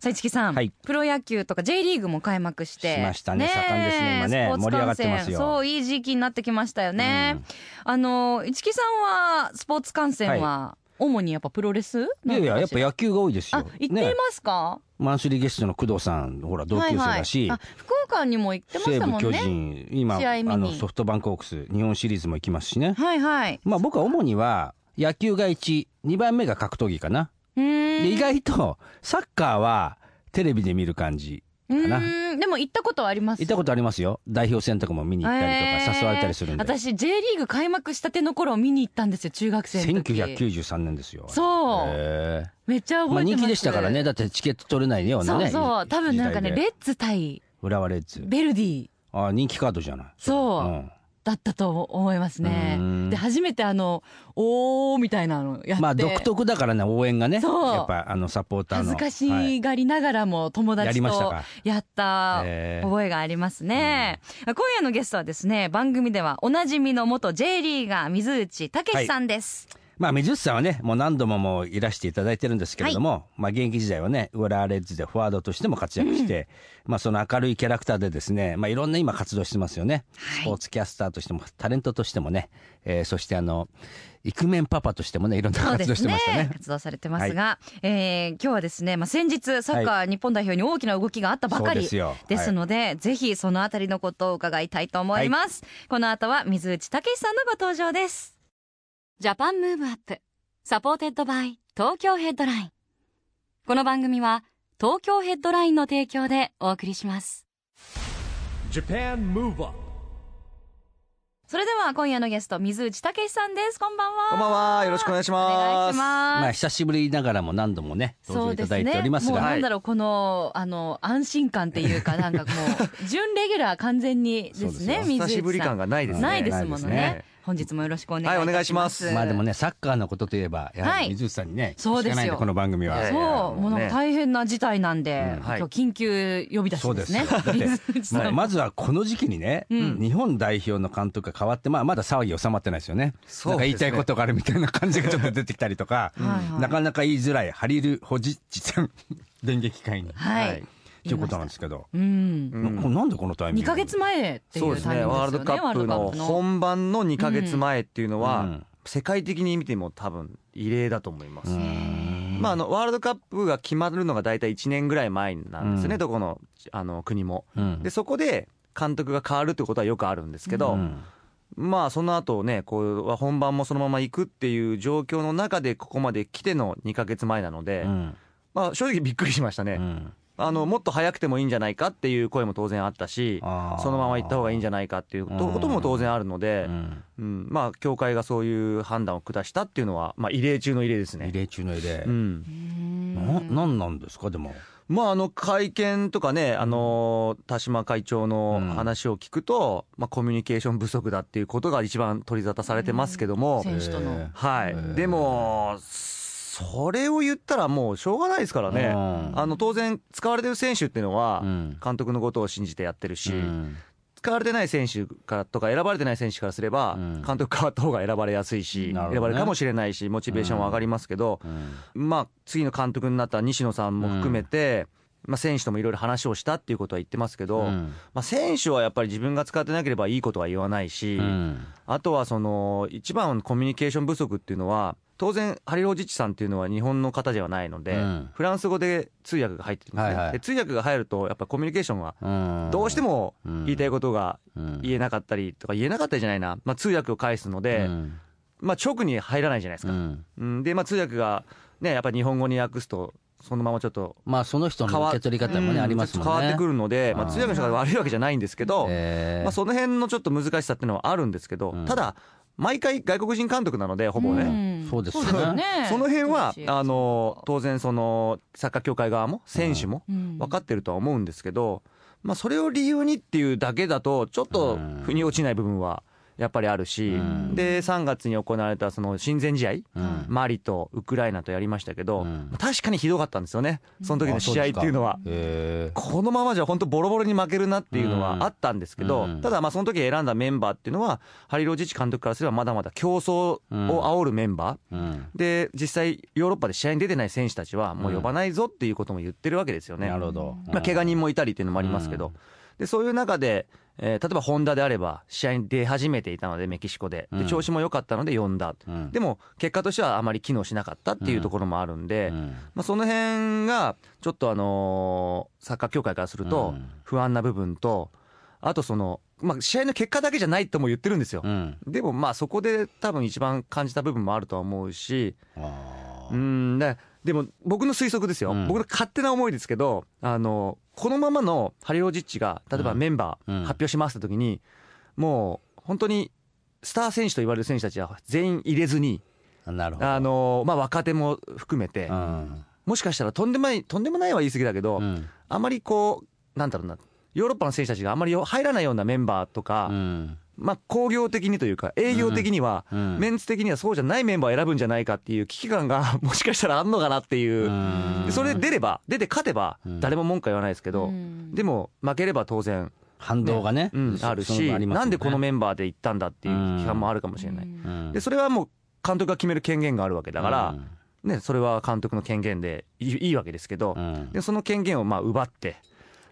さあ、市木さん、はい。プロ野球とか J リーグも開幕して。しましたね。盛んですね今ね。スポーツ観戦。盛り上がってますよ。そう、いい時期になってきましたよね。あの、市木さんは、スポーツ観戦は、主にやっぱプロレスいやいややっぱ野球が多いですよ。あ、行っていますか、マンスリーゲストの工藤さんほら同級生だし、はいはい、あ福岡にも行ってまし西武巨たもんね。人今試合見に。あのソフトバンクホークス日本シリーズも行きますしね。はいはい。まあ僕は主には野球が12番目が格闘技かな。で意外とサッカーはテレビで見る感じかうなでも行ったことはあります。行ったことありますよ。代表戦とかも見に行ったりとかえー。誘われたりするんで、私 J リーグ開幕したての頃見に行ったんですよ中学生の時。1993年ですよ。そう。へめっちゃ覚えてます、人気でしたからね。だってチケット取れないようなねそうそう。多分なんかねレッツ対浦和レッズ。ベルディ。あ人気カードじゃない。そう。うんだったと思いますね。で初めてあのおーみたいなのやって、まあ独特だからね応援がね。そう。やっぱあのサポーターの。恥ずかはいしがりながらも友や達とやった覚えがありますね、今夜のゲストはですね番組ではおなじみの元 J リーガー水内武さんです、まあ水内さんはねもう何度ももういらしていただいてるんですけれども、まあ現役時代はね浦和レッズでフォワードとしても活躍して、まあその明るいキャラクターでですねまあいろんな今活動してますよね、スポーツキャスターとしてもタレントとしてもね、えーそしてあのイクメンパパとしてもねいろんな活動してましたね。活動されてますが、えー今日はですね、まあ、先日サッカー日本代表に大きな動きがあったばかりですよ。ですので、ぜひそのあたりのことを伺いたいと思います、この後は水内猛さんのご登場です JAPAN MOVE UP SUPPORTED BY TOKYO HEADLINE。この番組は東京ヘッドラインの提供でお送りします。JAPAN MOVE UP それでは今夜のゲスト水内武さんです。こんばんは。こんばんは。よろしくお願いしお願ます。いします。まあ久しぶりながらも何度もね登場いただいておりますが。もうなんだろうこのあの安心感っていうかなんかもう 準レギュラー完全にですねですよ。水内さん。久しぶり感がないですね。ないですものね本日もよろしくお願いいたします、はいお願いします。まあでもねサッカーのことといえばやははい。り水内さんにね、そうですよ。しかないんこの番組は、いそうもう大変な事態なんで、今日緊急呼び出しですね。そうです。まあまずはこの時期にね、うん。日本代表の監督が変わって、まあ、まだ騒ぎ収まってないですよね。そうですね。なんか言いたいことがあるみたいな感じがちょっと出てきたりとか、はいはい。なかなか言いづらいハリル・ホジッチさん、電撃会に。はい、はいということなんですけど、うん。ななんでこのタイミン2グヶ月前っていそうですね。うタイミングワールドカップの。本番の2ヶ月前っていうのは、うん。世界的に見ても多分異例だと思います。うん。まああのワールドカップが決まるのが大体1年ぐらい前なんですよね。うん。どこのあの国も。うん。でそこで監督が変わるってことはよくあるんですけど、うん。まあその後ねこう本番もそのまま行くっていう状況の中でここまで来ての2ヶ月前なので、うん。まあ正直びっくりしましたね。うんあのもっと早くてもいいんじゃないかっていう声も当然あったしそのまま行った方がいいんじゃないかっていうことも当然あるのでう、ん。うん。まあ協会がそういう判断を下したっていうのは、まあ、異例中の異例です異ね。例中の異例。う。ん。うんななんなんですかでも。まあ、あの会見とかね、あの田島会長の話を聞くと、まあ、コミュニケーション不足だっていうことが一番取り沙汰されてますけども、選手との、えはい、ー。でも、それを言ったらもうしょうがないですからね、うん。あの当然、使われてる選手っていうのはうん、監督のことを信じてやってるし、うん。使われてない選手からとか、選ばれてない選手からすればうん、監督変わった方が選ばれやすいし、選ばれるかもしれないし、モチベーションは上がりますけど、うん。まあ、次の監督になった西野さんも含めて、まあ、選手ともいろいろ話をしたっていうことは言ってますけど、うん。まあ、選手はやっぱり自分が使ってなければいいことは言わないし、うん。あとはその一番のコミュニケーション不足っていうのは当然ハリロジッチさんっていうのは日本の方ではないので、うん。フランス語で通訳が入ってるんですね、はいはい。で通訳が入るとやっぱコミュニケーションがうん。どうしても言いたいことがうん。言えなかったりとか言えなかったりじゃないな、まあ、通訳を返すので、うん。まあ、直に入らないじゃないですか、うん。うん、で、まあ、通訳がねやっぱり日本語に訳すとそのままちょっとまあその人の受け取り方もね、うんありますもんね。変わってくるので、まあ、うん通訳の人が悪いわけじゃないんですけど、えー。まあ、その辺のちょっと難しさっていうのはあるんですけど、うん。ただ、毎回外国人監督なので、ほぼね。ん。そうですよね。その辺はあの当然そのサッカー協会側も選手もうん。分かってるとは思うんですけど、まあ、それを理由にっていうだけだと、ちょっと腑に落ちない部分はやっぱりあるし、うん。で3月に行われたその親善試合、うん。マリとウクライナとやりましたけど、うん。確かにひどかったんですよね、その時の試合っていうのは。へこのままじゃ本当ボロボロに負けるなっていうのはあったんですけど、うん。ただまあその時選んだメンバーっていうのは、ハリロジッチ監督からすればまだまだ競争を煽るメンバー、で、実際ヨーロッパで試合に出てない選手たちはもう呼ばないぞっていうことも言ってるわけですよね。なるほど。まあ、怪我人もいたりっていうのもありますけど、でそういう中で、えー例えばホンダであれば、試合に出始めていたので、メキシコで、うん。で調子も良かったので呼んだ、うん。でも結果としてはあまり機能しなかったっていうところもあるんで、うん。まあ、その辺がちょっと、あのーサッカー協会からするとうん、不安な部分と、あとその、まあ、試合の結果だけじゃないとも言ってるんですよ。うん。でもまあそこで多分一番感じた部分もあるとは思うし、うん。ででも僕の推測ですよ、うん。僕の勝手な思いですけど、あのこのままのハリオジッチが、例えばメンバうん。ー発表しますって時に、もう本当にスター選手と言われる選手たちは全員入れずに、なるほど。あのまあ、若手も含めて、うん。もしかしたらとんでもない、とんでもないは言い過ぎだけど、うん。あまりこう、なんだろうな、ヨーロッパの選手たちがあまり入らないようなメンバーとか、うんまあ、工業的にというか、営業的には、うん。メンツ的にはそうじゃないメンバーを選ぶんじゃないかっていう危機感が もしかしたらあんのかなっていう、それで出れば、出て勝てばうん、誰も文句は言わないですけど、うん。でも負ければ当然、反動がね、うんそあるし、なんでこのメンンバーで行ったんだっていう批判もあるかもしれない。うん。で、それはもう監督が決める権限があるわけだから、ね、それは監督の権限でいいいいわけですけどう、ん。でその権限をまあ奪って、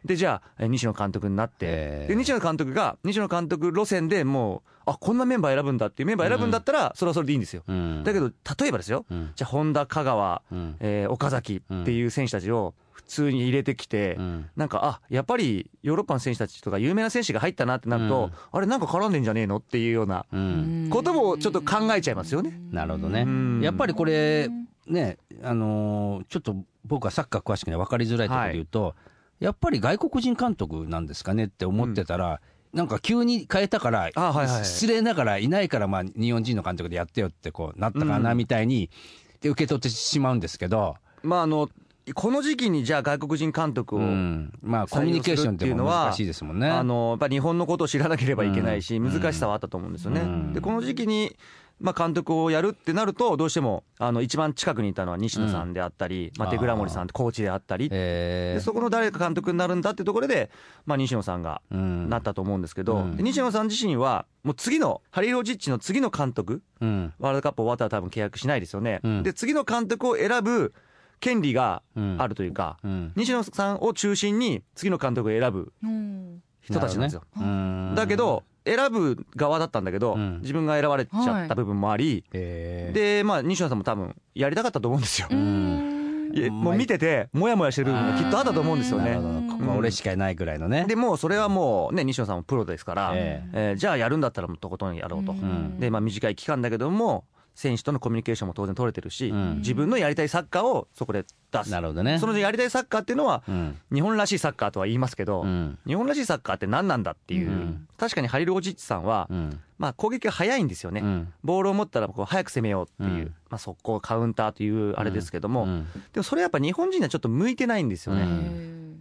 でじゃあ、え西野監督になって、で西野監督が、西野監督路線でもう、あこんなメンバー選ぶんだっていうメンバー選ぶんだったら、それはそれでいいんですよ。うん。だけど、例えばですよ、うん。じゃあ、本田、香川、うん。えー岡崎っていう選手たちを普通に入れてきて、うん。なんか、あやっぱりヨーロッパの選手たちとか、有名な選手が入ったなってなると、うん。あれ、なんか絡んでんじゃねえのっていうようなうん。こともちょっと考えちゃいますよね。なるほどね。うん。やっぱりこれ、ね、あのーちょっと僕はサッカー詳しくね、分かりづらいところで言うと、やっぱり外国人監督なんですかねって思ってたら、なんか急に変えたから、あはいはい失礼ながらいないから、まあ、日本人の監督でやってよってこうなったかなみたいに、で受け取ってしまうんですけど、まああのこの時期にじゃあ外国人監督を、うん。まあ、コミュニケーションっていうのは難しいですもんね。あのやっぱり日本のことを知らなければいけないし、うん。難しさはあったと思うんですよね。うん。でこの時期にまあ、監督をやるってなると、どうしてもあの一番近くにいたのは西野さんであったり、まあ、あーデグラモリさんコーチであったり、そこの誰か監督になるんだってところで、まあ、西野さんがうん。なったと思うんですけど、西野さん自身は、もう次の、ハリー・ロジッチの次の監督、うん。ワールドカップ終わったら多分契約しないですよね、うん。で次の監督を選ぶ権利があるというか、うん。西野さんを中心に次の監督を選ぶうん人たちなんですよ。だけど、選ぶ側だったんだけど、うん。自分が選ばれちゃった部分もあり、えー。で、まあ、西野さんも多分やりたかったと思うんですよ。もう見てて、もやもやしてる部分がきっとあったと思うんですよね。ここは俺しかいないぐらいのね。でもうそれはもうね、西野さんもプロですから、ええ。ーじゃあやるんだったらもうとことんやろうと。ん。で、まあ短い期間だけども、選手とのコミュニケーションも当然取れてるし、うん。自分のやりたいサッカーをそこで出す。なるほどね。そのやりたいサッカーっていうのは、うん。日本らしいサッカーとは言いますけど、うん。日本らしいサッカーって何なんだっていう、うん。確かにハリル・オジッチさんは、うん。まあ、攻撃が早いんですよね、うん。ボールを持ったらこう早く攻めようっていう、うん。まあ、速攻、カウンターというあれですけども、うん。でもそれやっぱ日本人にはちょっと向いてないんですよね。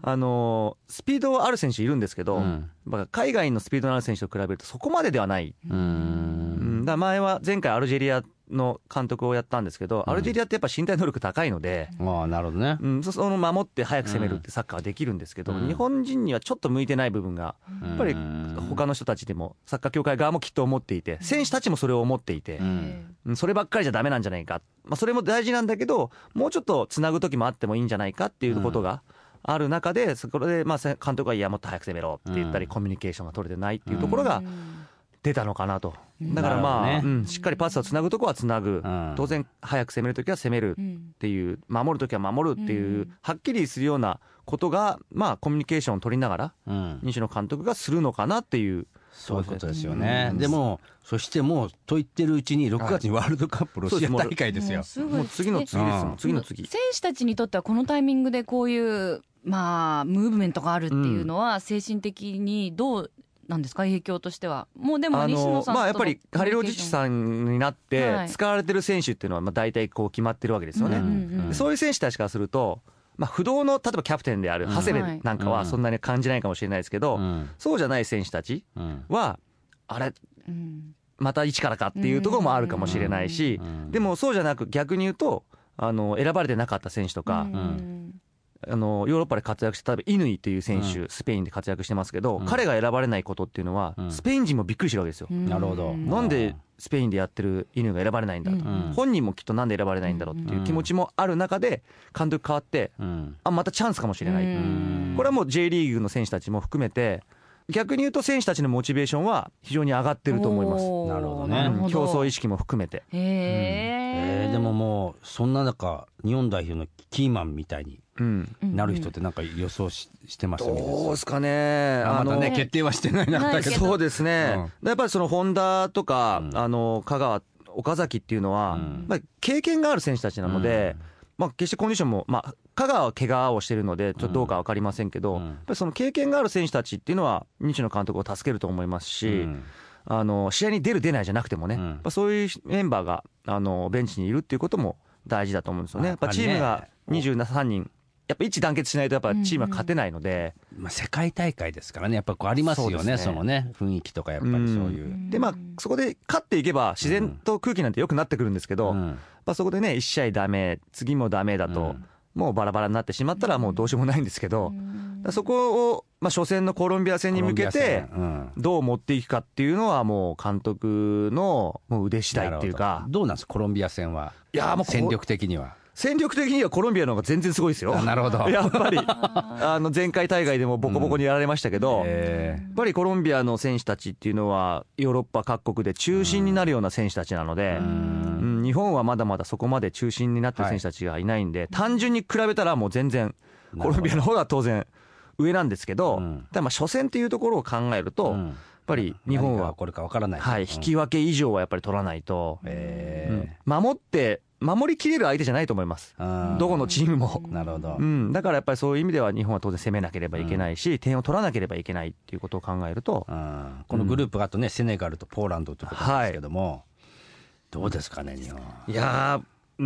うんあのースピードある選手いるんですけど、うん。まあ海外のスピードのある選手と比べるとそこまでではない、ううん。ん、だ前は前回アルジェリアの監督をやったんですけど、アルジェリアってやっぱ身体能力高いので、ああなるほどね。うん、そその守って早く攻めるってサッカーはできるんですけど、うん。日本人にはちょっと向いてない部分が、やっぱり他の人たちでも、サッカー協会側もきっと思っていて、選手たちもそれを思っていてう、ん。うんそればっかりじゃダメなんじゃないか、まあ、それも大事なんだけど、もうちょっとつなぐ時もあってもいいんじゃないかっていうことがある中で、そこでまあせ監督が、いや、もっと早く攻めろって言ったり、うん。コミュニケーションが取れてないっていうところが出たのかなと。だからまあ、しっかりパスをつなぐとこはつなぐ、ん。当然、早く攻めるときは攻めるっていう、守るときは守るっていう、はっきりするようなことが、まあ、コミュニケーションを取りながら、うん。西野監督がするのかなっていう。そういうことですよね。でも、そしてもう、と言ってるうちに、6月にワールドカップロシア大会ですよ。もう次の次です次の次。選手たちにとってはこのタイミングでこういう、まあ、ムーブメントがあるっていうのは、精神的にどうなんですか、影響としては。もうでも、あ西野さんまあやっぱりハリロジッチさんになってはい使われてる選手っていうのはまあ大体こう決まってるわけですよね、そういう選手たちからすると、まあ、不動の例えばキャプテンである長谷はい。部なんかはそんなに感じないかもしれないですけど、うん。そうじゃない選手たちうん。はあれうん。また一からかっていうところもあるかもしれないし、うん。でもそうじゃなく逆に言うとあの選ばれてなかった選手とか、うんあのヨーロッパで活躍して例えば乾っていう選手、スペインで活躍してますけど、うん。彼が選ばれないことっていうのは、うん。スペイン人もびっくりしてるわけですよ。なるほど。うんなんでスペインでやってる乾が選ばれないんだと、うん。本人もきっとなんで選ばれないんだろうっていう気持ちもある中で監督変わってうん。あまたチャンスかもしれない、うん。これはもう J リーグの選手たちも含めて逆に言うと選手たちのモチベーションは非常に上がってると思います。なるほどね。うん競争意識識も含めて。へええーでももうそんな中日本代表のキーマンみたいにうん、なる人ってなんか予想ししてますどうですかね。あまだねの決定はしてない中だけど。そうですね、やっぱりそのホンダとか、うん。あの香川、岡崎っていうのは、うん。まあ、経験がある選手たちなので、まあ、決してコンディションも、まあ、香川は怪我をしてるので、ちょっとどうか分かりませんけど、うん。やっぱりその経験がある選手たちっていうのは、西野監督を助けると思いますし、うん。あの試合に出る、出ないじゃなくてもね、うん。やっぱそういうメンバーがあのベンチにいるっていうことも大事だと思うんですよね。やっぱチームが23人、やっぱ一致団結しないと、やっぱチームは勝てないので。まあ、世界大会ですからね。やっぱこうありますよねね。そのね雰囲気とかやっぱりそういう。でまあそこで勝っていけば自然と空気なんて良くなってくるんですけど、うん。やっぱそこでね1試合ダメ次もダメだと、うん。もうバラバラになってしまったらもうどうしようもないんですけど、そこを、まあ、初戦のコロンビア戦に向けてどう持っていくかっていうのはもう監督のもう腕次第っていうか。ほど。どうなんですコロンビア戦は？いやーもうこ戦力的には。戦力的にはコロンビアの方が全然すごいですよ。あなるほど。やっぱり。あの前回大会でもボコボコにやられましたけど、えやっぱりコロンビアの選手たちっていうのはヨーロッパ各国で中心になるような選手たちなので、うん。日本はまだまだそこまで中心になってる選手たちがいないんで、単純に比べたらもう全然コロンビアの方が当然上なんですけど、うん。ただまあ初戦っていうところを考えると、うん。やっぱり日本は、こるかわからない。はい、引き分け以上はやっぱり取らないと、え。うん。守って守りきれる相手じゃないと思います。ーどこのチームも。なるほどう。ん、だからやっぱりそういう意味では日本は当然攻めなければいけないし、点を取らなければいけないっていうことを考えると、うんこのグループがあとね、セネガルとポーランドということなんですけども、どうですかね、日本。いやー、うー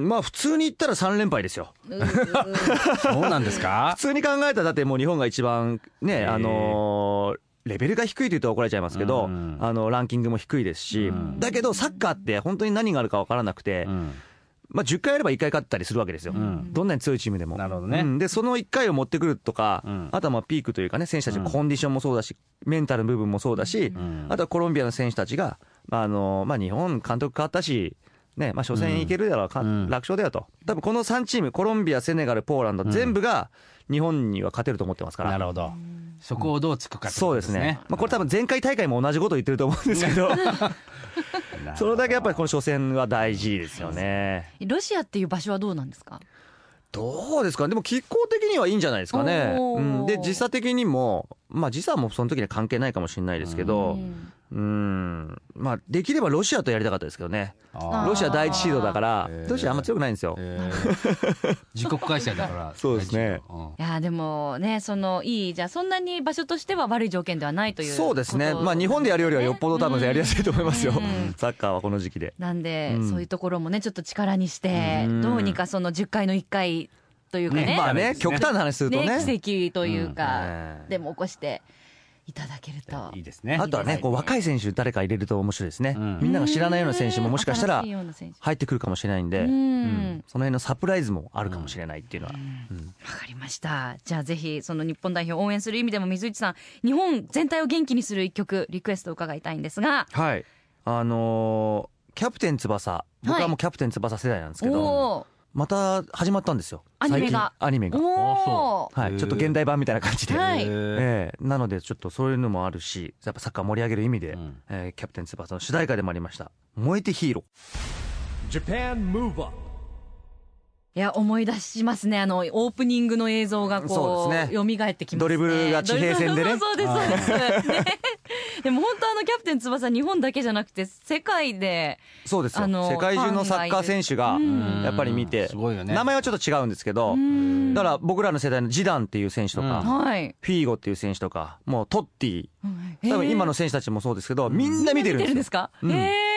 ん、まあ普通に言ったら3連敗ですよ。そうなんですか？普通に考えたらだってもう日本が一番ね、あのーレベルが低いと言うと怒られちゃいますけど、うん。あのランキングも低いですし、うん。だけどサッカーって本当に何があるか分からなくて、うん。まあ、10回やれば1回勝ったりするわけですよ、ん。どんなに強いチームでも。なるほどね。うん。で、その1回を持ってくるとか、うん。あとはまあピークというかね、選手たちのコンディションもそうだし、メンタルの部分もそうだし、ん。あとはコロンビアの選手たちが、まああのまあ、日本、監督変わったし、ねまあ、初戦いけるだろう、かうん。楽勝だよと、多分この3チーム、コロンビア、セネガル、ポーランド、全部が日本には勝てると思ってますから。なるほど。そこをどうつくかそうですすねね。。まあ、これ多分前回大会も同じこと言ってると思うんですけど、それだけやっぱりこの初戦は大事ですよね。ロシアっていう場所はどうなんですか？どうですか？ねでも気候的にはいいんじゃないですかね。うん、で、時差的にも、まあ時差もその時には関係ないかもしれないですけど、うん、まあできればロシアとやりたかったですけどね。ロシア第一シードだからロシアあんま強くないんですよ。えー。自国開催だから。そうですね。うん。いやでもねそのいいじゃあそんなに場所としては悪い条件ではないというそうですね。まあ日本でやるよりはよっぽど多分やりやすいと思いますよ。うん。サッカーはこの時期で。なんで、うん。そういうところもねちょっと力にして、うん。どうにかその10回の1回というかね。ね。まあね、極端な話するとね。ね奇跡というか、うん。でも起こしていただけると。いいですね。あとはね、こう若いい選手誰か入れると面白いですね。うん。みんなが知らないような選手ももしかしたら入ってくるかもしれないんで、うん。うん。その辺のサプライズもあるかもしれないっていうのは。うん。わかりました。じゃあぜひその日本代表を応援する意味でも水内さん日本全体を元気にする一曲リクエストを伺いたいんですが。はい。あのーキャプテン翼、僕はもうキャプテン翼世代なんですけど、おまた始まったんですよ。アニメが最近アニメーが。はい。ちょっと現代版みたいな感じで。はいええなのでちょっとそういうのもあるし、やっぱサッカー盛り上げる意味で、うんえーキャプテン翼の主題歌でもありました。燃えてヒーロー。いや思い出しますね。あのオープニングの映像がこそうですね。蘇ってきますね。ドリブルが地平線でね。そうですそうです、ね、でも本当あのキャプテン翼日本だけじゃなくて世界でそうですよ。あの世界中のサッカー選手がうん。やっぱり見て、すごいよね。名前はちょっと違うんですけど、うん。だから僕らの世代のジダンっていう選手とか、うん。はい。フィーゴっていう選手とか、もうトッティ、多分今の選手たちもそうですけど、みんな見てるんですよ。見てるんですか、うん。へえ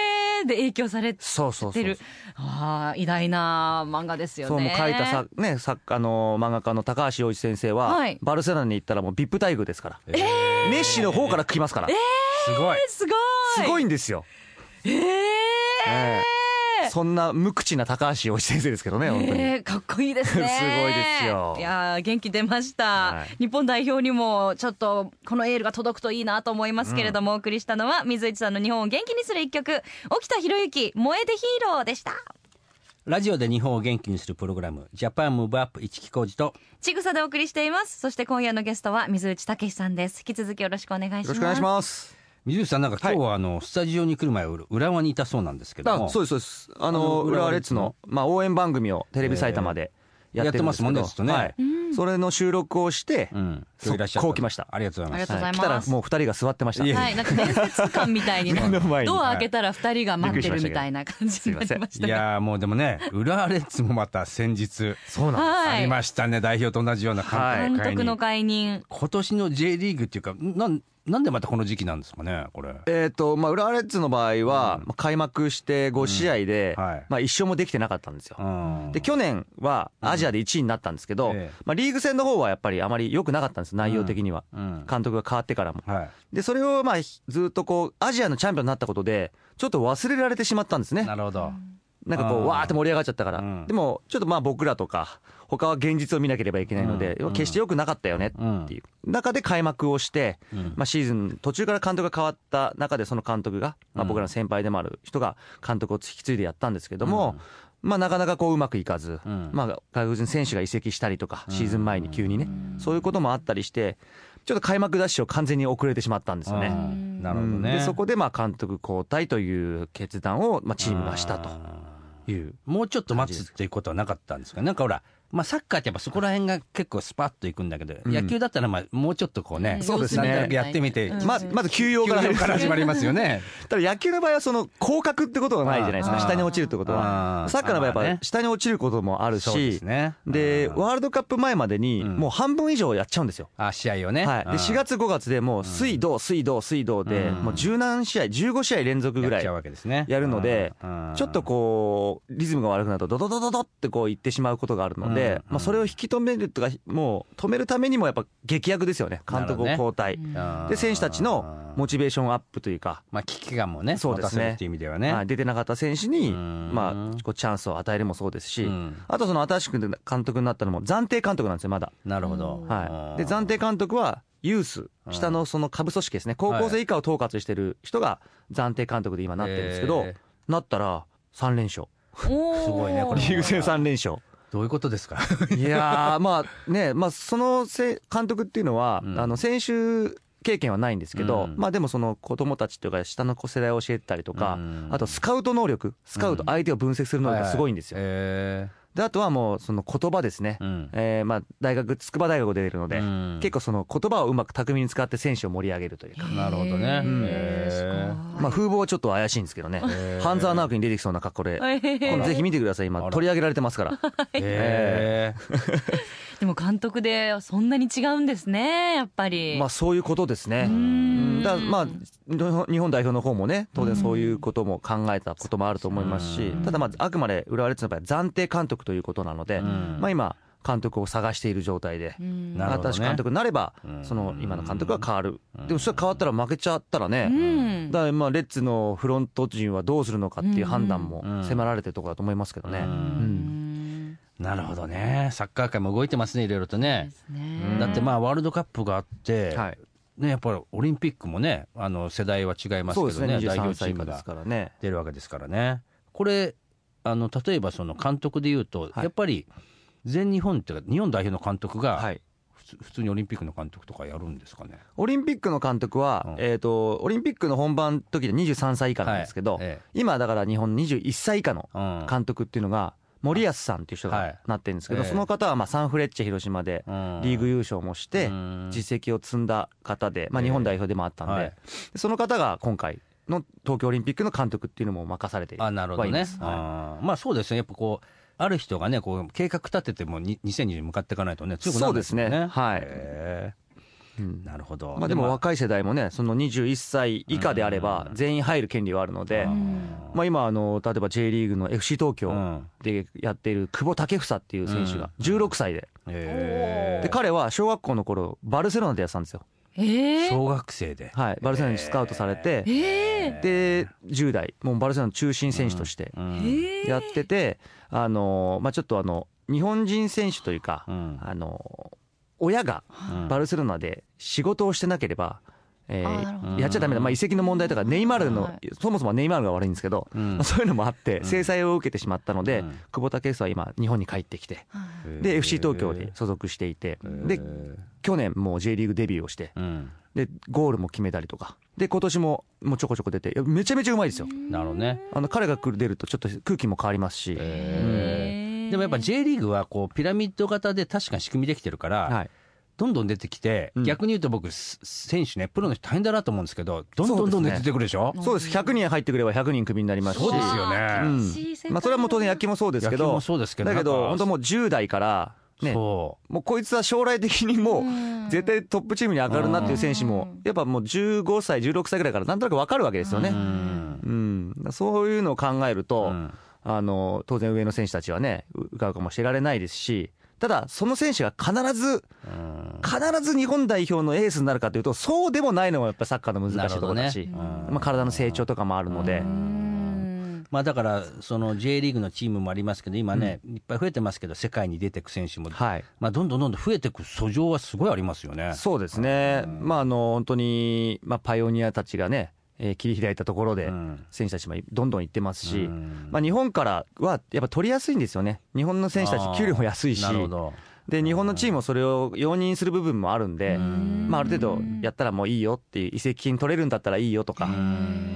で影響されてそうそうそう。るああ偉大な漫画ですよね。そうもう書いたさ、ね、作家の漫画家の高橋洋一先生は、はい。バルセロナに行ったらもう VIP 待遇ですから、メッシの方から来ますから、すごい。すごい。すごいいんですよ、えー。ええそんな無口な高橋洋一先生ですけどね、本当に。えーかっこいいですね。すごいですよ。いやー元気出ました、はい。日本代表にもちょっとこのエールが届くといいなと思いますけれども、お送りしたのは水内さんの日本を元気にする一曲沖田博之燃えてヒーローでした。ラジオで日本を元気にするプログラムジャパンムーブアップ一木工事と。ちぐさでお送りしています。そして今夜のゲストは水内武さんです。引き続きよろしくお願いします。よろしくお願いします。水内さんなんか今日はあの、スタジオに来る前浦和にいたそうなんですけども。あそうですそうです。ああのの浦和レッズの？まあ応援番組をテレビ埼玉でやってますもんねずっとね。はい。それの収録をして、うん。今日いらっしゃった。こう来ました。ありがとうございます。ありがとうございます。来たらもう二人が座ってました。はい、なんか面接官みたいにね。目の前に。ドア開けたら二人が待ってるみたいな感じになりましたいがやーもうでもね浦和レッズもまた先日そうなんありましたね。代表と同じような監督の解任。今年の J リーグっていうかなんなんでまたこの時期なんですかねこれ。えーとまあ、浦和レッズの場合は、まあ開幕して5試合で、うん。はい。まあ、一勝もできてなかったんですよ。うん。で去年はアジアで1位になったんですけど、ええ。まあ、リーグ戦の方はやっぱりあまり良くなかったんです、内容的には、うん。監督が変わってからも。はで、それをまあずっとこう、アジアのチャンピオンになったことで、ちょっと忘れられてしまったんですね。い、なるほどなんかこう、わーって盛り上がっちゃったから、うん。でもちょっとまあ僕らとか、他は現実を見なければいけないので、うん。決して良くなかったよねっていう。中で開幕をして、うん。まあ、シーズン途中から監督が変わった中で、その監督が、まあ、僕らの先輩でもある人が監督を引き継いでやったんですけども、まあ、なかなかこううまくいかず、うん。まあ、外国人選手が移籍したりとか、シーズン前に急にね、そういうこともあったりして、ちょっと開幕ダッシュを完全に遅れてしまったんですようね。ん。なるほどね。うん。でそこでまあ監督交代という決断をまあチームがしたという。もうちょっと待つっていうことはなかったんですかなんかほらまあ、サッカーってやっぱそこら辺が結構スパッといくんだけど、うん。野球だったらまあもうちょっとこうね、そうですね。やってみて、うん。ままず休養から始まりますよね。ただ野球の場合はその降格ってことがないじゃないですか。下に落ちるってことは。サッカーの場合まあねやっぱ下に落ちることもあるし。でうん。ワールドカップ前までにうん。もう半分以上やっちゃうんですよ。あ試合をね。はい、で4月、5月でもう水道、水道、水道で、うん。もう十何試合、15試合連続ぐらいやるのでうん、ちょっとこう、リズムが悪くなると、ドドドドドってこういってしまうことがあるので、うんまあ、それを引き止めるとか、もう止めるためにもやっぱ劇薬ですよね、監督を交代。うん。で、選手たちのモチベーションアップというか、まあ危機感もね、そうですね。っていう意味ではね。はい出てなかった選手に、うん。まあ、こうチャンスを与えるもそうですし、うん。あとその新しく監督になったのも暫定監督なんですよ、まだ。なるほど。はい、で暫定監督はユース、下のその下部組織ですね、高校生以下を統括してる人が暫定監督で今なってるんですけど、えなったら3連勝、すごいねこれ。リーグ戦3連勝。どういうことですか？いやー、まあね、まあ、そのせ監督っていうのは、うん。あの選手経験はないんですけど、うん。まあでもその子供たちというか、下の世代を教えてたりとか、うん。あとスカウト能力、スカウト、相手を分析する能力がすごいんですよ。えで、あとはもうその言葉ですね。ーうんえーまあ大学、筑波大学を出てるので、うん結構その言葉をうまく巧みに使って選手を盛り上げるというか。なるほどね。うんえーまあ風貌はちょっと怪しいんですけどね。半沢直樹に出てきそうな格好で。今度ぜひ見てください。今取り上げられてますから。えでも監督でそんなに違うんですねやっぱり。まあそういうことですね。だからまあ日本代表の方もね当然そういうことも考えたこともあると思いますし、ただまああくまで浦和レッズの場合は暫定監督ということなので、ん。まあ今監督を探している状態で。新しい監督になればうん、その今の監督が変わる、でもそれ変わったら負けちゃったらうね、ん。だからまあレッズのフロント陣はどうするのかっていう判断も迫られてるところだと思いますけどね。うん。うんなるほどね。サッカー界も動いてますね、いろいろとね。ねだってまあワールドカップがあって、はい、ね、やっぱりオリンピックもね、あの世代は違いますけどね、代23表チームが。出るわけですからね。これ、あの例えばその監督でいうと、はいやっぱり全日本っていうか、日本代表の監督が、はい普通にオリンピックの監督とかやるんですかね？オリンピックの監督は、うんえー、とオリンピックの本番の時で23歳以下なんですけど、はいえ今だから日本21歳以下のうん監督っていうのが森保さんっていう人はい。がなってるんですけど、ええ。その方はまあサンフレッチェ広島でうん。リーグ優勝もしてうん。実績を積んだ方で、まあ、日本代表でもあったんで、はい。その方が今回の東京オリンピックの監督っていうのも任されてあなるほどね。はい。まあー。まあそうですね、やっぱこう、ある人がね、こう計画立ててもに2020に向かっていかないとね、強くなるんですよね。そうですね。はいうん。なるほど。まあ、でもまあ若い世代もね、その21歳以下であれば、全員入る権利はあるので、まあ、今あの、例えば J リーグの FC 東京うん。でやっている久保建英っていう選手が16歳で、へで彼は小学校の頃バルセロナでやってたんですよ、えー、ー小学生で。はい、バルセロナにスカウトされて、えで10代、もうバルセロナの中心選手としてやってて、あのまあ、ちょっとあの日本人選手というか、うん。あの親がうん。バルセロナで仕事をしてなければ、えーやっちゃダメだ、まあ、移籍の問題とか、ネイマールの、はい。そもそもネイマールが悪いんですけど、そういうのもあって、制裁を受けてしまったので、うん。久保建英は今、日本に帰ってきて、はいで、FC 東京で所属していて、で、去年もう J リーグデビューをして、うん。で、ゴールも決めたりとか、で、今年ももうちょこちょこ出て、めちゃめちゃうまいですよ。なるほどね。あの彼が来る出ると、ちょっと空気も変わりますし、へーでもやっぱ J リーグはこうピラミッド型で確かに仕組みできてるから、はい、どんどん出てきて、うん。逆に言うと僕、す選手ね、プロの人大変だなと思うんですけど、どんどんどんどん出てくるでしょ？そうです、100人入ってくれば100人クビになりますし、そうですよね。うん。まあ、それはもう当然野球もそうですけど、野球もそうですけどだけど、本当もう10代から、ね、そもうこいつは将来的にもう、絶対トップチームに上がるなっていう選手も、やっぱもう15歳、16歳ぐらいからなんとなく分かるわけですよね。う。うん。うん、そういうのを考えると、うんあの当然、上の選手たちはね、ううかうかもしてられないですし、ただ、その選手が必ず、必ず日本代表のエースになるかというと、そうでもないのがやっぱサッカーの難しいところだし、ねうん。まあ、体の成長とかもあるので。まあだから、その J リーグのチームもありますけど、今ね、いっぱい増えてますけど、世界に出てく選手も、はい。まあどんどんどんどん増えてく訴状はすごいありますよね。そうですね、まあ、あの本当に、まあ、パイオニアたちがね、えー切り開いたところでうん、選手たちもどんどん行ってますし、うん。まあ、日本からはやっぱ取りやすいんですよね、日本の選手たち、給料も安いし。な、るほど。で日本のチームもそれを容認する部分もあるんで、まあ、ある程度やったらもういいよっていう、移籍金取れるんだったらいいよとか、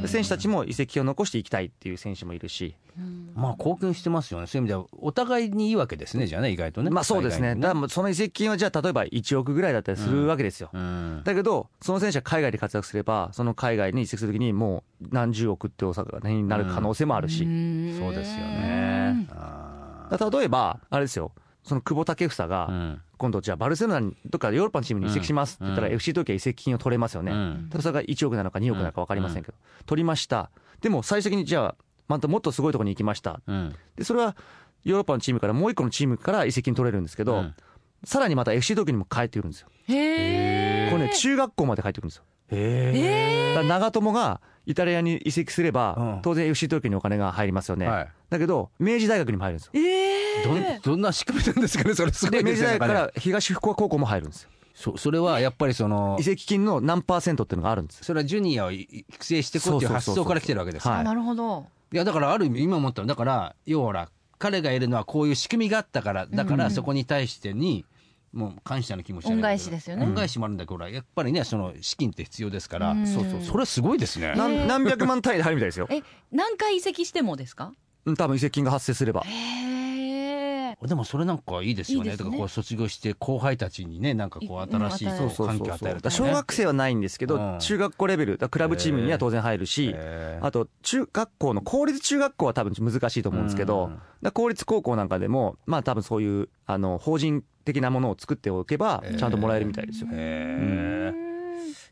で選手たちも移籍金を残していきたいっていう選手もいるし、まあ貢献してますよね。そういう意味では、お互いにいいわけですね、じゃあね、意外とね。まあそうですね、海外にだからその移籍金はじゃあ、例えば1億ぐらいだったりするわけですよ。うん。だけど、その選手が海外で活躍すれば、その海外に移籍するときに、もう何十億って大阪が、ね、になる可能性もあるし、そうですよね。例えば、あれですよ、その久保建英が、ん。今度、じゃあ、バルセロナに、どっかヨーロッパのチームに移籍しますって言ったら、うん。FC 東京は移籍金を取れますよね、うん。ただそれが1億なのか2億なのか分かりませんけど、取りました、でも最終的にじゃあ、またもっとすごいところに行きました、うん。でそれはヨーロッパのチームからもう一個のチームから移籍金取れるんですけど、うん。さらにまた FC 東京にも帰ってくるんですよ、へこれね、中学校まで帰ってくるんですよ。へだ長友がイタリアに移籍すれば、うん。当然 FC 東京にお金が入りますよね、はい。だけど明治大学にも入るんですよ。え。どんどんな仕組みなんですかね、それすごでいですね。明治大学から東福岡高校も入るんですよ。そそれはやっぱりその移、籍金の何パーセントっていうのがあるんですよ。それはジュニアを育成していこうっていう発想から来てるわけですかはいなるほど。いやだからある意味今思ったのだから要はほら彼がいるのはこういう仕組みがあったからだからそこに対してにもう感謝の気持ち恩返しですよね。恩返しもあるんだけどほらやっぱりねその資金って必要ですから。うん。そうそうそれすごいですね。何何百万単位で入るみたいですよ。え何回移籍してもですか？うん多分移籍金が発生すれば。でもそれなんかいいですよね。いいね。とかこう卒業して後輩たちにねなんかこう新しい環境を与えるとか小ね学生はないんですけど、うん。中学校レベルクラブチームには当然入るし、あと中学校の公立中学校は多分難しいと思うんですけど、うん。公立高校なんかでもまあ多分そういうあの法人的なものを作っておけばちゃんともらえるみたいですよ、へー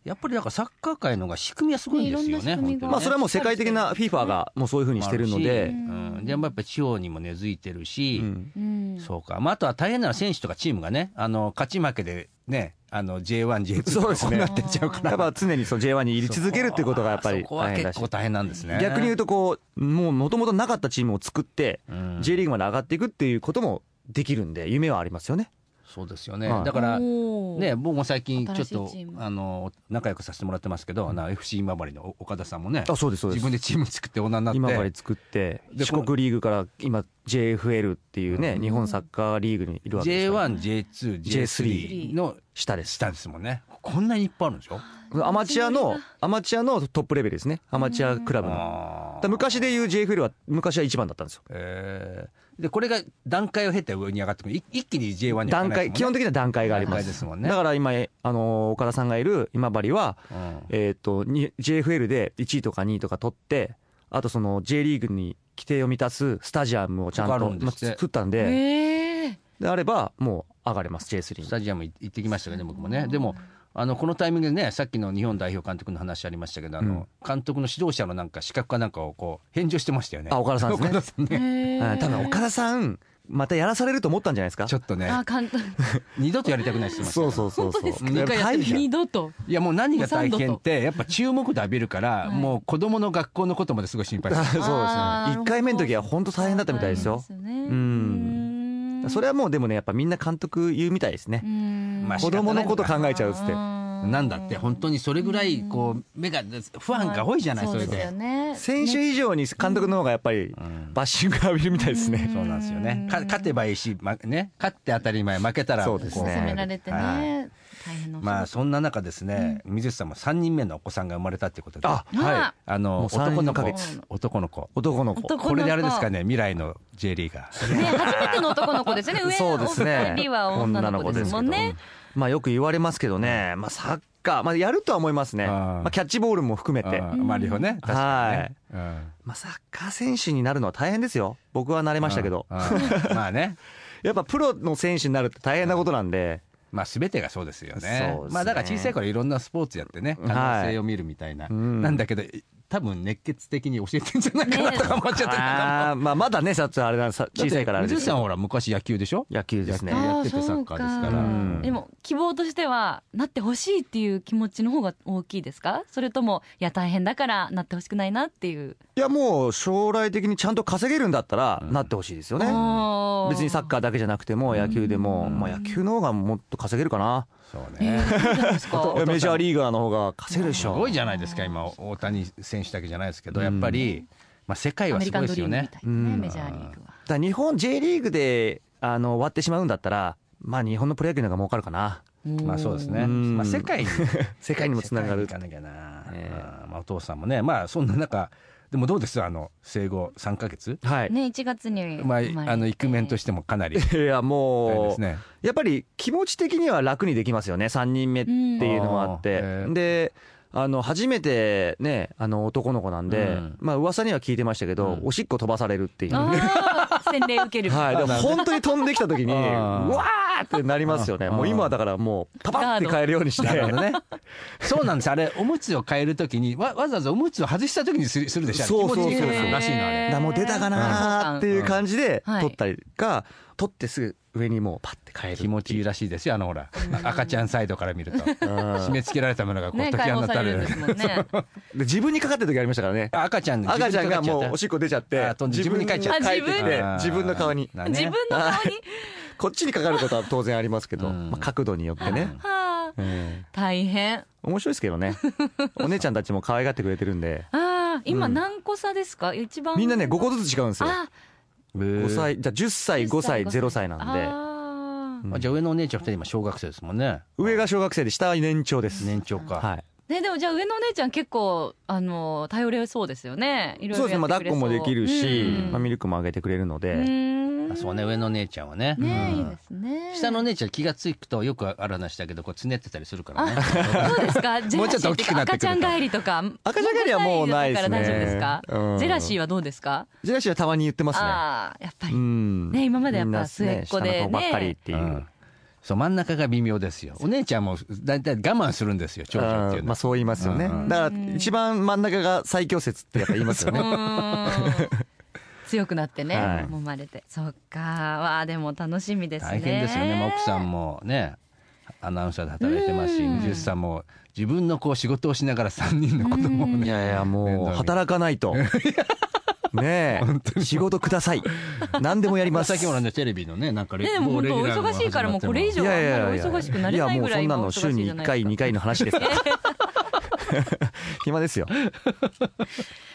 やっぱりなんかサッカー界の方が仕組みはすごいんですよねまあそれはもう世界的な FIFA がもうそういうふうにしてるので、うん、でもやっぱり地方にも根付いてるし、うん。うん。そうか、まあ、あとは大変なのは選手とかチームがね、あの勝ち負けでね、あの J1、J2 とかそうですね。こうなってっちゃうから、やっぱ常にその J1 に入り続けるっていうことがやっぱり大変だし。結構大変なんですね。逆に言うとこうもうもともとなかったチームを作ってうん。J リーグまで上がっていくっていうこともできるんで夢はありますよね。そうですよね、はい。だから、ね、僕も最近、ちょっとあの仲良くさせてもらってますけど、な FC 今治の岡田さんもね、あそうですそうです。自分でチーム作ってオーナーになって、今治作ってで四国リーグから今 JFL っていうね日本サッカーリーグにいるわけですから。J1、J2、J3 の下です。下ですもんね、こんなにいっぱいあるんでしょ？アマチュアのアマチュアのトップレベルですね。アマチュアクラブの。昔でいう JFL は昔は一番だったんですよ。えー。でこれが段階を経て上に上がってくる。い一気に J1 には段階基本的には段階がありま段階すですもんね。だから今あの岡田さんがいる今治はうん。えっとに JFL で1位とか2位とか取ってあとその J リーグに規定を満たすスタジアムをちゃんとま作ったんでへえであればもう上がれます J3 に。スタジアム行ってきましたけどね僕もね。でもあのこのタイミングでねさっきの日本代表監督の話ありましたけどあの、監督の指導者のなんか資格かなんかをこう返上してましたよね。あ岡田さんですね。岡田さんね。うん多分岡田さんまたやらされると思ったんじゃないですか？ちょっとね。あ監督。二度とやりたくないって言ってました。そうそうそうそう。本当ですか二回やって二度と。いやもう何が大変ってやっぱ注目度浴びるから、もう子供の学校のことまですごい心配 そうですね。あー1回目の時は本当大変だったみたいですよ。そうなんですね。うんうんそれはもうでもねやっぱみんな監督言うみたいですね。子供のこと考えちゃうっつって。なんだって本当にそれぐらいこう目が不安が多いじゃないそれうで選手以上に監督の方がやっぱりバッシング浴びるみたいですね。そうなんですよね。か勝てばいいし、まね、勝って当たり前、負けたらそうですね。こ責められてはい。ねまあそんな中ですね、水内さんも3人目のお子さんが生まれたってことで、あまあはあの男の子。男の子。男の子。これであれですかね未来の J リーガー。ね初めての男の子ですよね。上 そうですね。お二人は女の子ですもんね。まあよく言われますけどね、まあサッカー、まあやるとは思いますね。まあキャッチボールも含めて。あー。まあリホね。確かにね。うん。まあサッカー選手になるのは大変ですよ。僕はなれましたけど。まあね。やっぱプロの選手になるって大変なことなんで。まあ全てがそうですよね。ねまあだから小さい頃いろんなスポーツやってね、可能性を見るみたいな。んなんだけど、多分熱血的に教えてんじゃないかなとか思っちゃったけど。あーまあまだね、さつあれださ小さいからあれですけど水内さんはほら昔野球でしょ？野球ですね。野球あやっててサッカーですから。そううん。でも希望としてはなってほしいっていう気持ちの方が大きいですか？それともいや大変だからなってほしくないなっていう。いやもう将来的にちゃんと稼げるんだったらなってほしいですよね。別にサッカーだけじゃなくても野球でも、まあ野球の方がもっと稼げるかな。そうえね。ーそうなんですか？い やメジャーリーガーの方が稼げるでしょ。すごいじゃないですか、今、大谷選手だけじゃないですけど、やっぱり、まあ世界はすごいですよね。メジャーリーグは。だ日本 J リーグであの終わってしまうんだったら、まあ日本のプロ野球の方が儲かるかな。まあそうですね。うん。まあ世界に、世界にもつながる。かなきゃな。えーまあお父さんもね、まあそんな中、でもどうです？あの、生後3ヶ月？はい。ね1月にまあ、生まれて。あの、イクメンとしてもかなり大いや変もう、ですね。やっぱり気持ち的には楽にできますよね、3人目っていうのもあって。であの初めてね、あの男の子なんで、うんまあ噂には聞いてましたけど、うんおしっこ飛ばされるっていう。あー洗礼受けるはい、でも本当に飛んできた時に、うあーわーってなりますよね。もう今はだからもう、パパって変えるようにして。なるほどね。そうなんです。あれ、おむつを変えるときに、わ、わざわざおむつを外したときにするするでしょ？そうそうそう気持ちいいらしいの、あだれ。からもう出たかなーっていう感じではい取ったりか、取ってすぐ上にもうパッて変える。気持ちいいらしいですよ、あのほら、赤ちゃんサイドから見ると。締め付けられたものがこうね解き放たれる自分にかかってる時ありましたからね。赤ちゃん赤ちゃんがもうおしっここ出ちゃって自分に帰っちゃって。自分の顔に。自分の顔に？こっちにかかることは当然ありますけど、うん。まあ、角度によってね、はあ。え大変。え面白いですけどね。お姉ちゃんたちも可愛がってくれてるんで。ああ今何個差ですか？一番。みんなね5個ずつ違うんですよ。あ5歳じゃあ10歳5歳10 0歳。なんで。あー。あじゃあ上のお姉ちゃん二人今小学生ですもんね。上が小学生で下は年長です。年長か。はい。ね、でもじゃあ上のお姉ちゃん結構あの頼れそうですよね。いろいろそう。ですね、まあ、抱っこもできるし、うん。まあ、ミルクもあげてくれるので、そうね、上の姉ちゃんはね。ねうん。いいですね。下の姉ちゃん気がつくとよくある話だけど、こうつねってたりするからね。そうですか？もうちょっと大きくなってくると赤ちゃん帰りとか。赤ちゃん帰りはもうないですね。だから大丈夫ですか、うん。ジェラシーはどうですか？ジェラシーはたまに言ってますね。ああやっぱり、うん。ね今までやっぱ末っ子でね。ばっかりっていう、うん。そう、真ん中が微妙ですよ。お姉ちゃんも大体我慢するんですよ、長女っていうの。は。まあそう言いますよね、うん。だから一番真ん中が最強説ってやっぱ言いますようね 強くなってね、はい。揉まれて。そっか。わあでも楽しみですね。大変ですよね、まあ奥さんもねアナウンサーで働いてますしうん。水内さんも自分のこう仕事をしながら3人の子供をいねやいやもう働かないと。ねえ仕事ください。何でもやります。最近ほらねテレビのねなんかレねでも本当おレギュラーが忙しいからもうこれ以上はお忙しくなれないぐらいいやもうそんなの週に1回じゃないですか。2回の話ですから 暇ですよ。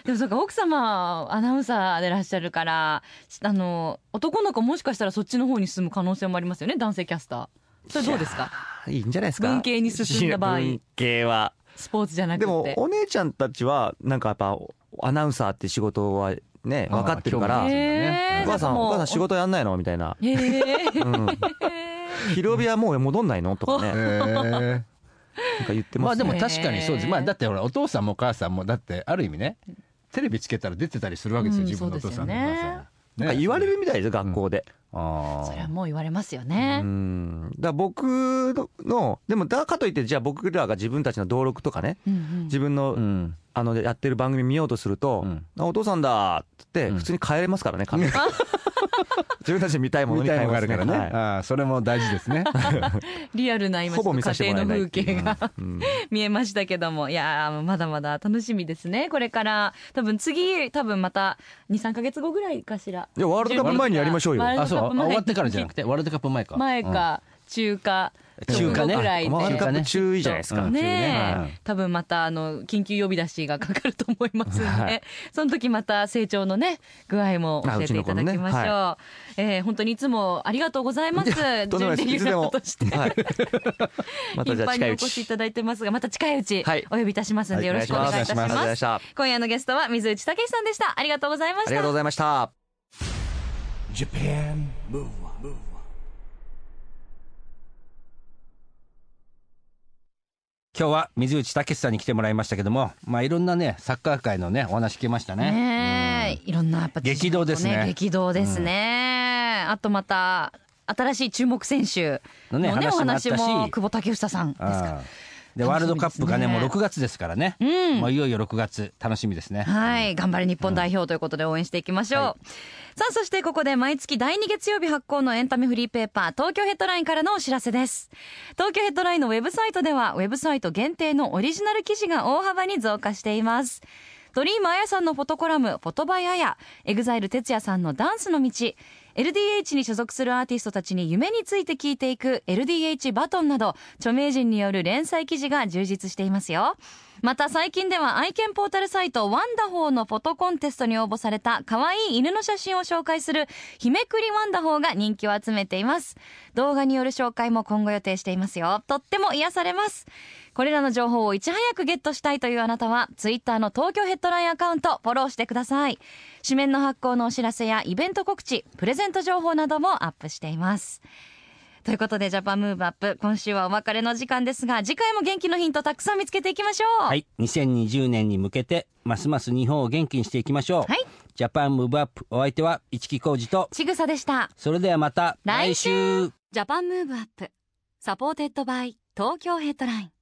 でもそうか奥様アナウンサーでいらっしゃるからあの男の子もしかしたらそっちの方に進む可能性もありますよね男性キャスター。それどうですか？いいんじゃないですか。文系に進んだ場合。文系は。スポーツじゃなくて。でもお姉ちゃんたちはなんかやっぱアナウンサーって仕事はね分かってるから。お母さんお母さん仕事やんないのみたいな。へえうん。昼帯はもう戻んないのとかね なんか言ってまますね。あでも確かにそうです。まあだってほらお父さんもお母さんもだってある意味ねテレビつけたら出てたりするわけですようん自分のお父さんのお母さんなんか言われるみたいですよ学校であそれはもう言われますようね。ん。だから僕のでもだかといってじゃあ僕らが自分たちの登録とかねうんうん。自分の,、うん。あのやってる番組見ようとすると、うん。あお父さんだってうん。普通に帰れますからね、勝手に自分たちで見たいもの見たいに変えますものがあるからね、はいああそれも大事ですね。リアルな今ほぼ見さ家せてもら庭の風景がうん。見えましたけども。いやーまだまだ楽しみですねこれから。多分次多分また23か月後ぐらいかしら。いやワールドカップ前にやりましょうよ。あそうあカップ前終わってからじゃなくてワールドカップ前か。前か中華中華ね。ぐらいで。ワールドカップ中いじゃないですか、うんね。多分またあの緊急呼び出しがかかると思いますんで、はい。その時また成長のね具合も教えていただきましょう、あえー本当にいつもありがとうございます。準レギュラーとして、頻繁にお越しいただいてますがまた近いうちはい。お呼びいたしますんでよろしくお願いいたします,、今夜のゲストは水内武さんでした。ありがとうございました。ありがとうございました Japan Move Up, 今日は水内武さんに来てもらいましたけどもまあいろんなねサッカー界のねお話聞けましたね。ねえ、いろんなやっぱ激動ですね。激動ですね、あとまた新しい注目選手のねのねお話話も久保建英さんですかでワールドカップがねねもう6月ですからね、うん。もういよいよ6月楽しみですね。はい、頑張れ日本代表ということで応援していきましょう。はさあ、そしてここで毎月第2月曜日発行のエンタメフリーペーパー、 TOKYO HEADLINE からのお知らせです。 TOKYO HEADLINE のウェブサイトでは、ウェブサイト限定のオリジナル記事が大幅に増加しています。 Dream Aya さんのフォトコラム、 Photo by Aya、 EXILE TETSUYA さんのダンスの道、LDH に所属するアーティストたちに夢について聞いていく LDH バトンなど、著名人による連載記事が充実していますよ。また最近では愛犬ポータルサイトワンダホーのフォトコンテストに応募された可愛い犬の写真を紹介する日めくりワンダホーが人気を集めています。動画による紹介も今後予定していますよ。とっても癒されます。これらの情報をいち早くゲットしたいというあなたは、ツイッターの東京ヘッドラインアカウントフォローしてください。紙面の発行のお知らせやイベント告知、プレゼント情報などもアップしています。ということで、 JAPAN MOVE UP、今週はお別れの時間ですが、次回も元気のヒントたくさん見つけていきましょう。はい2020年に向けてますます日本を元気にしていきましょう、はい JAPAN MOVE UP お相手は一木広治とちぐさでした。それではまた来週来 JAPAN MOVE UP SUPPORTED BY TOKYO HEADLINE